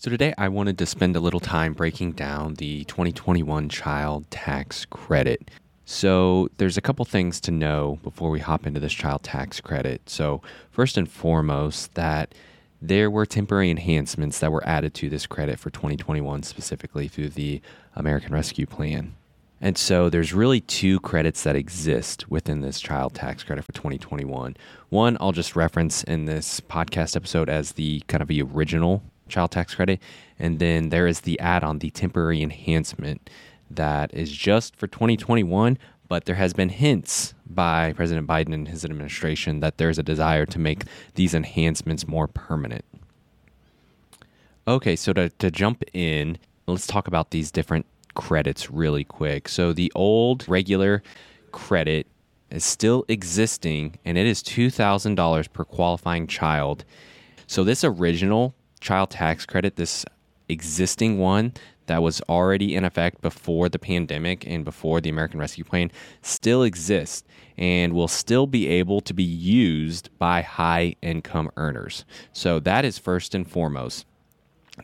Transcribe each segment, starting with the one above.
So, today I wanted to spend a little time breaking down the 2021 child tax credit. So, there's a couple things to know before we hop into this child tax credit. So, first and foremost, that there were temporary enhancements that were added to this credit for 2021 specifically through the American Rescue Plan. And so there's really two credits that exist within this child tax credit for 2021. One I'll just reference in this podcast episode as the kind of the original child tax credit. And then there is the add on, the temporary enhancement that is just for 2021. But there has been hints by President Biden and his administration that there's a desire to make these enhancements more permanent. Okay, so to, to jump in, let's talk about these different credits really quick. So the old regular credit is still existing and it is $2,000 per qualifying child. So this original child tax credit, this existing one that was already in effect before the pandemic and before the American Rescue Plan, still exists and will still be able to be used by high income earners. So that is first and foremost.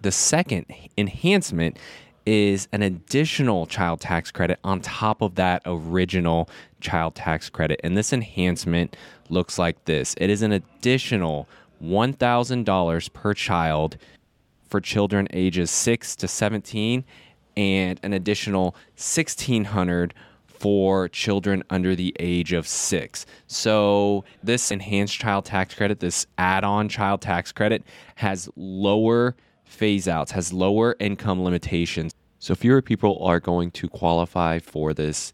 The second enhancement is an additional child tax credit on top of that original child tax credit. And this enhancement looks like this it is an additional $1,000 per child for children ages 6 to 17 and an additional 1600 for children under the age of 6. So this enhanced child tax credit, this add-on child tax credit has lower phase outs, has lower income limitations. So fewer people are going to qualify for this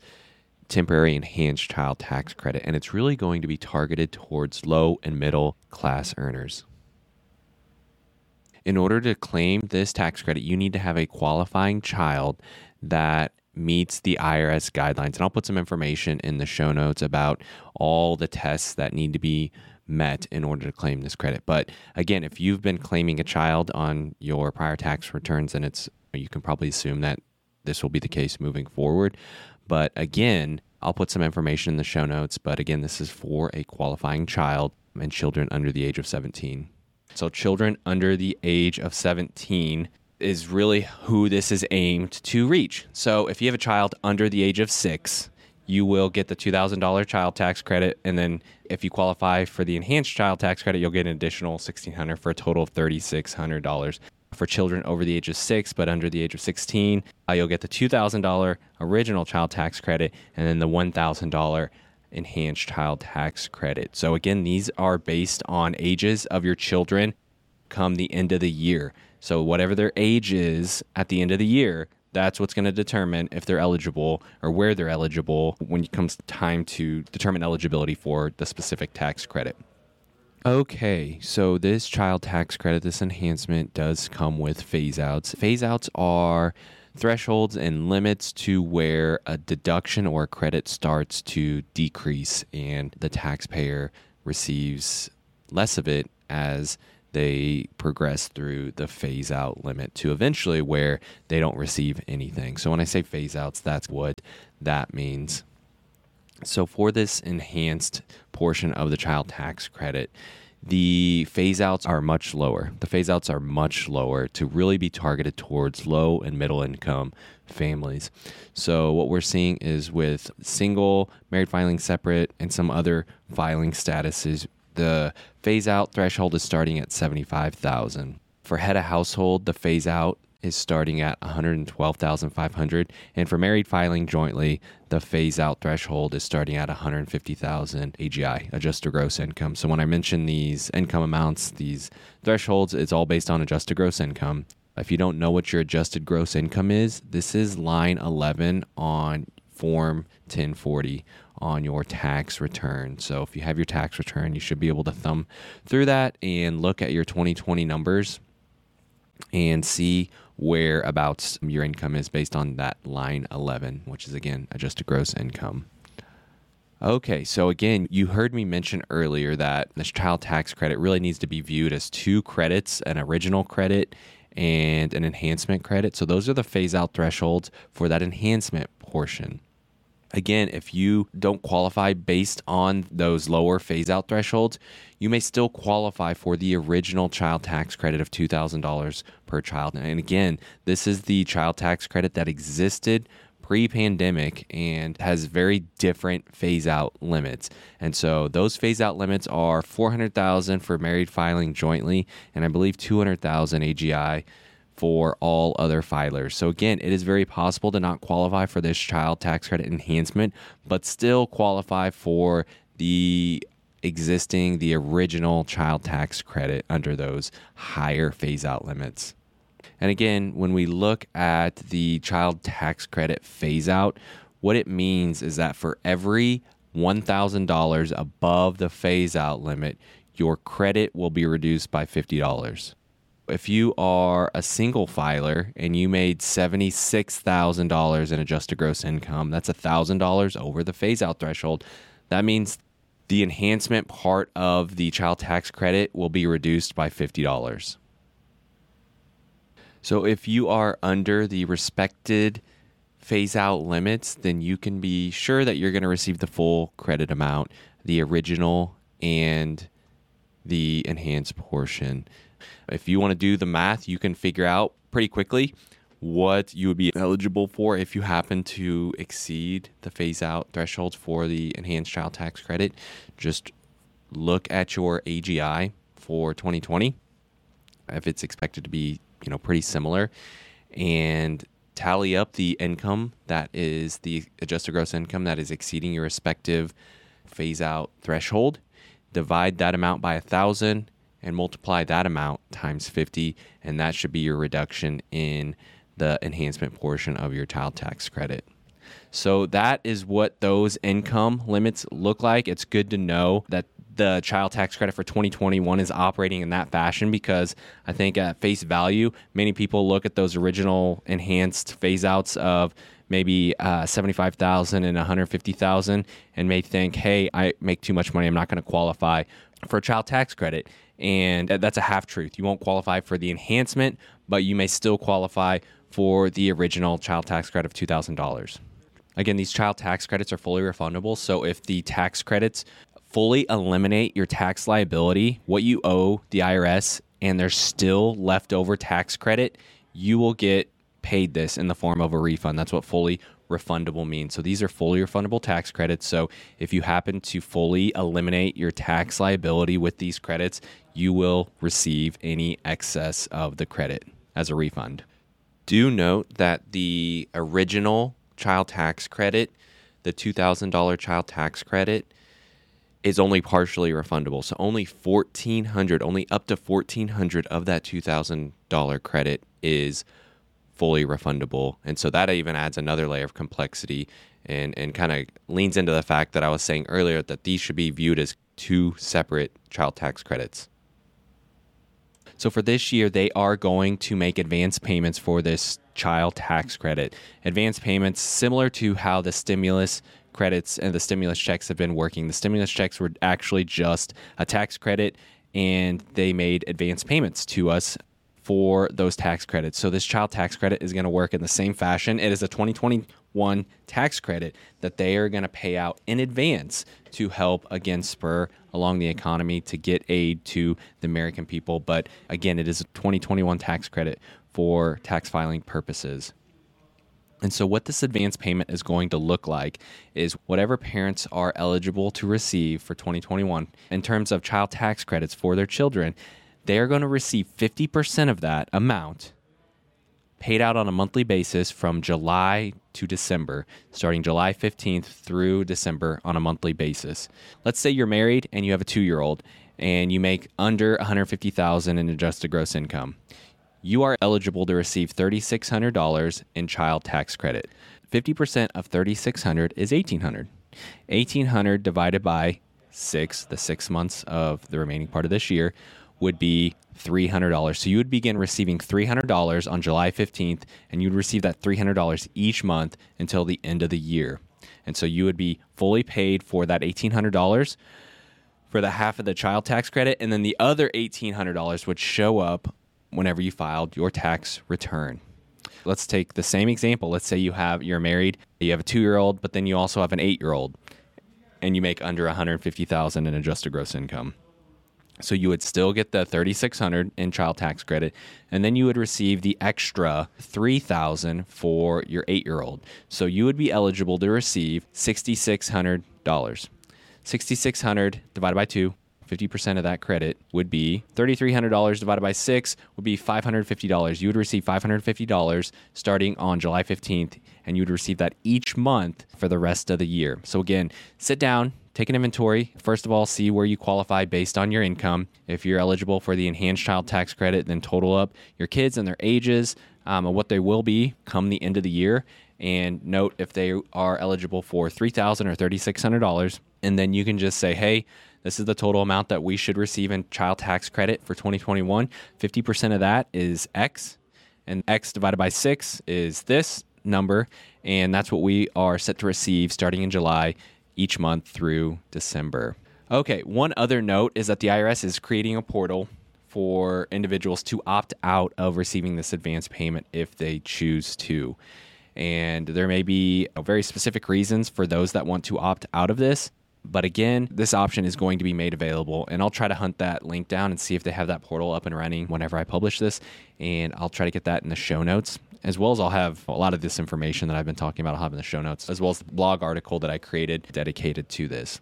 temporary enhanced child tax credit, and it's really going to be targeted towards low and middle class earners. In order to claim this tax credit, you need to have a qualifying child that meets the IRS guidelines. And I'll put some information in the show notes about all the tests that need to be met in order to claim this credit. But again, if you've been claiming a child on your prior tax returns, then it's you can probably assume that this will be the case moving forward. But again, I'll put some information in the show notes. But again, this is for a qualifying child and children under the age of 17. So, children under the age of 17 is really who this is aimed to reach. So, if you have a child under the age of six, you will get the $2,000 child tax credit. And then if you qualify for the enhanced child tax credit, you'll get an additional $1,600 for a total of $3,600 for children over the age of six but under the age of 16. Uh, you'll get the $2,000 original child tax credit and then the $1,000 enhanced child tax credit. So, again, these are based on ages of your children come the end of the year. So, whatever their age is at the end of the year, that's what's going to determine if they're eligible or where they're eligible when it comes time to determine eligibility for the specific tax credit. Okay, so this child tax credit, this enhancement does come with phase outs. Phase outs are thresholds and limits to where a deduction or a credit starts to decrease and the taxpayer receives less of it as they progress through the phase out limit to eventually where they don't receive anything. So when I say phase outs, that's what that means. So, for this enhanced portion of the child tax credit, the phase outs are much lower. The phase outs are much lower to really be targeted towards low and middle income families. So, what we're seeing is with single, married filing separate, and some other filing statuses, the phase out threshold is starting at 75,000. For head of household, the phase out is starting at 112,500 and for married filing jointly the phase out threshold is starting at 150,000 AGI adjusted gross income. So when I mention these income amounts, these thresholds, it's all based on adjusted gross income. If you don't know what your adjusted gross income is, this is line 11 on form 1040 on your tax return. So if you have your tax return, you should be able to thumb through that and look at your 2020 numbers and see whereabouts your income is based on that line 11, which is again adjusted gross income. Okay, so again, you heard me mention earlier that this child tax credit really needs to be viewed as two credits an original credit and an enhancement credit. So those are the phase out thresholds for that enhancement portion. Again, if you don't qualify based on those lower phase out thresholds, you may still qualify for the original child tax credit of $2,000 per child. And again, this is the child tax credit that existed pre pandemic and has very different phase out limits. And so those phase out limits are 400,000 for married filing jointly and I believe 200,000 AGI for all other filers. So again, it is very possible to not qualify for this child tax credit enhancement, but still qualify for the existing the original child tax credit under those higher phase out limits. And again, when we look at the child tax credit phase out, what it means is that for every $1,000 above the phase out limit, your credit will be reduced by $50 if you are a single filer and you made $76,000 in adjusted gross income, that's $1,000 over the phase out threshold. That means the enhancement part of the child tax credit will be reduced by $50. So if you are under the respected phase out limits, then you can be sure that you're going to receive the full credit amount, the original and the enhanced portion. If you want to do the math, you can figure out pretty quickly what you would be eligible for if you happen to exceed the phase out thresholds for the enhanced child tax credit. Just look at your AGI for 2020 if it's expected to be, you know, pretty similar and tally up the income that is the adjusted gross income that is exceeding your respective phase out threshold. Divide that amount by a thousand and multiply that amount times 50, and that should be your reduction in the enhancement portion of your child tax credit. So that is what those income limits look like. It's good to know that the child tax credit for 2021 is operating in that fashion because I think at face value, many people look at those original enhanced phase outs of maybe uh, 75,000 and 150,000 and may think, hey, I make too much money. I'm not going to qualify for a child tax credit. And that's a half truth. You won't qualify for the enhancement, but you may still qualify for the original child tax credit of $2,000. Again, these child tax credits are fully refundable. So if the tax credits fully eliminate your tax liability, what you owe the IRS, and there's still leftover tax credit, you will get paid this in the form of a refund. That's what fully refundable means. So these are fully refundable tax credits. So if you happen to fully eliminate your tax liability with these credits, you will receive any excess of the credit as a refund. Do note that the original child tax credit, the $2,000 child tax credit, is only partially refundable. So only 1400, only up to 1400 of that $2,000 credit is fully refundable. And so that even adds another layer of complexity and, and kind of leans into the fact that I was saying earlier that these should be viewed as two separate child tax credits. So for this year, they are going to make advance payments for this child tax credit. Advance payments, similar to how the stimulus credits and the stimulus checks have been working. The stimulus checks were actually just a tax credit, and they made advance payments to us for those tax credits. So this child tax credit is going to work in the same fashion. It is a 2021 tax credit that they are going to pay out in advance to help again spur along the economy to get aid to the American people. But again, it is a 2021 tax credit for tax filing purposes. And so, what this advance payment is going to look like is whatever parents are eligible to receive for 2021 in terms of child tax credits for their children, they are going to receive 50% of that amount paid out on a monthly basis from July to December, starting July 15th through December on a monthly basis. Let's say you're married and you have a 2-year-old and you make under 150,000 in adjusted gross income. You are eligible to receive $3600 in child tax credit. 50% of 3600 is 1800. 1800 divided by 6, the 6 months of the remaining part of this year would be $300. So you would begin receiving $300 on July 15th, and you'd receive that $300 each month until the end of the year. And so you would be fully paid for that $1,800 for the half of the child tax credit, and then the other $1,800 would show up whenever you filed your tax return. let's take the same example. Let's say you have you're married, you have a 2-year-old, but then you also have an 8-year-old and you make under 150,000 in adjusted gross income. So you would still get the 3600 in child tax credit and then you would receive the extra 3000 for your 8-year-old. So you would be eligible to receive $6600. 6600 divided by 2 50% of that credit would be $3,300 divided by six would be $550. You would receive $550 starting on July 15th, and you would receive that each month for the rest of the year. So, again, sit down, take an inventory. First of all, see where you qualify based on your income. If you're eligible for the enhanced child tax credit, then total up your kids and their ages um, and what they will be come the end of the year. And note if they are eligible for 3,000 or $3,600. And then you can just say, hey, this is the total amount that we should receive in child tax credit for 2021. 50% of that is X, and X divided by six is this number. And that's what we are set to receive starting in July each month through December. Okay, one other note is that the IRS is creating a portal for individuals to opt out of receiving this advance payment if they choose to. And there may be uh, very specific reasons for those that want to opt out of this. But again, this option is going to be made available, and I'll try to hunt that link down and see if they have that portal up and running whenever I publish this. And I'll try to get that in the show notes, as well as I'll have a lot of this information that I've been talking about. I'll have in the show notes, as well as the blog article that I created dedicated to this.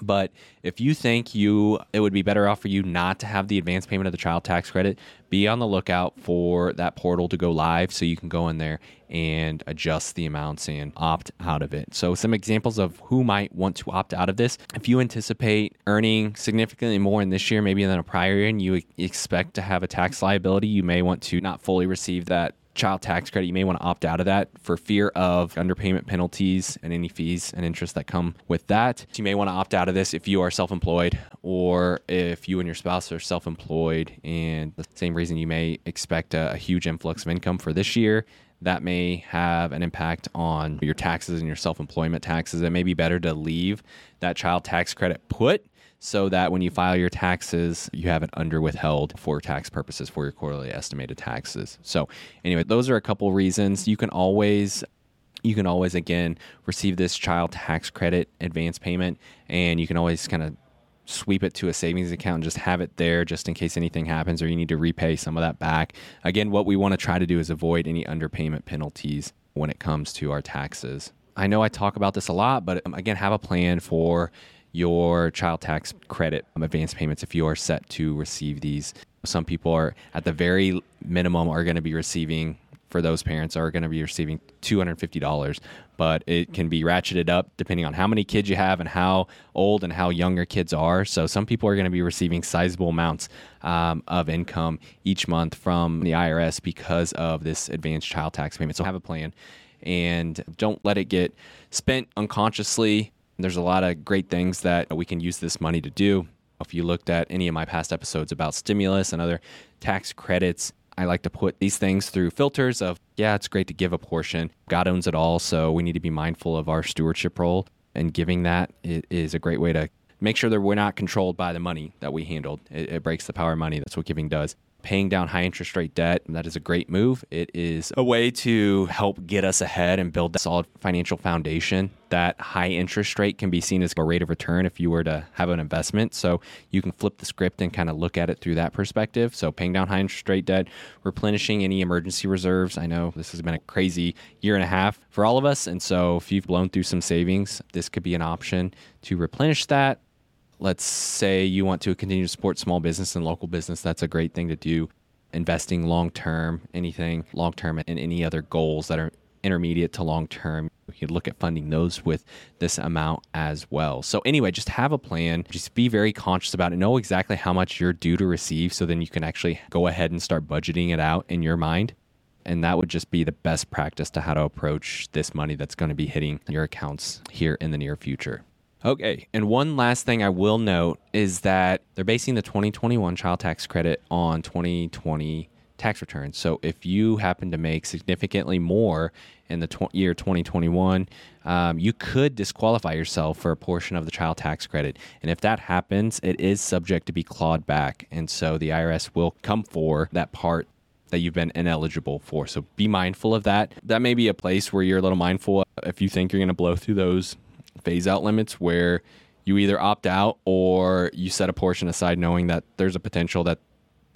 But if you think you it would be better off for you not to have the advance payment of the child tax credit, be on the lookout for that portal to go live so you can go in there and adjust the amounts and opt out of it. So some examples of who might want to opt out of this. If you anticipate earning significantly more in this year maybe than a prior year and you expect to have a tax liability, you may want to not fully receive that child tax credit, you may want to opt out of that for fear of underpayment penalties and any fees and interest that come with that. You may want to opt out of this if you are self employed or if you and your spouse are self employed. And the same reason you may expect a, a huge influx of income for this year. That may have an impact on your taxes and your self employment taxes. It may be better to leave that child tax credit put so that when you file your taxes, you have it under withheld for tax purposes for your quarterly estimated taxes. So, anyway, those are a couple reasons. You can always you can always again receive this child tax credit advance payment and you can always kind of sweep it to a savings account and just have it there just in case anything happens or you need to repay some of that back. Again, what we want to try to do is avoid any underpayment penalties when it comes to our taxes. I know I talk about this a lot, but um, again, have a plan for your child tax credit advance payments if you are set to receive these. Some people are at the very minimum are going to be receiving for those parents are going to be receiving $250 but it can be ratcheted up depending on how many kids you have and how old and how young your kids are. So some people are going to be receiving sizable amounts um, of income each month from the irs because of this advanced child tax payment. So have a plan and don't let it get spent unconsciously there's a lot of great things that we can use this money to do. If you looked at any of my past episodes about stimulus and other tax credits, I like to put these things through filters of, yeah, it's great to give a portion. God owns it all, so we need to be mindful of our stewardship role. And giving that is a great way to make sure that we're not controlled by the money that we handled. It, it breaks the power of money. That's what giving does paying down high interest rate debt. That is a great move. It is a way to help get us ahead and build a solid financial foundation. That high interest rate can be seen as a rate of return if you were to have an investment. So you can flip the script and kind of look at it through that perspective. So paying down high interest rate debt, replenishing any emergency reserves. I know this has been a crazy year and a half for all of us. And so if you've blown through some savings, this could be an option to replenish that let's say you want to continue to support small business and local business, that's a great thing to do. Investing long term, anything long term, and any other goals that are intermediate to long term. You can look at funding those with this amount as well. So, anyway, just have a plan. Just be very conscious about it. Know exactly how much you're due to receive so then you can actually go ahead and start budgeting it out in your mind. And that would just be the best practice to how to approach this money that's going to be hitting your accounts here in the near future. Okay, and one last thing I will note is that they're basing the 2021 child tax credit on 2020 tax returns. So if you happen to make significantly more in the tw- year 2021, um, you could disqualify yourself for a portion of the child tax credit. And if that happens, it is subject to be clawed back. And so the IRS will come for that part that you've been ineligible for. So be mindful of that. That may be a place where you're a little mindful if you think you're going to blow through those phase out limits where you either opt out or you set a portion aside knowing that there's a potential that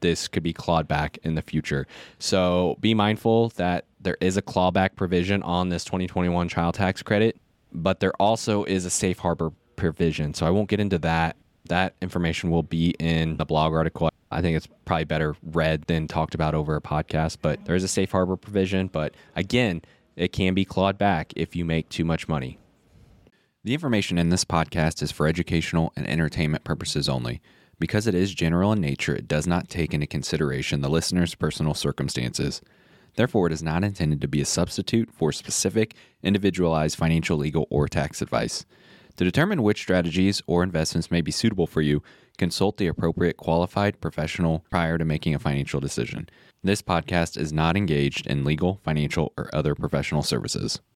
this could be clawed back in the future. So be mindful that there is a clawback provision on this 2021 child tax credit, but there also is a safe harbor provision. So I won't get into that. That information will be in the blog article. I think it's probably better read than talked about over a podcast, but there is a safe harbor provision. But again, it can be clawed back if you make too much money. The information in this podcast is for educational and entertainment purposes only. Because it is general in nature, it does not take into consideration the listener's personal circumstances. Therefore, it is not intended to be a substitute for specific, individualized financial, legal, or tax advice. To determine which strategies or investments may be suitable for you, consult the appropriate qualified professional prior to making a financial decision. This podcast is not engaged in legal, financial, or other professional services.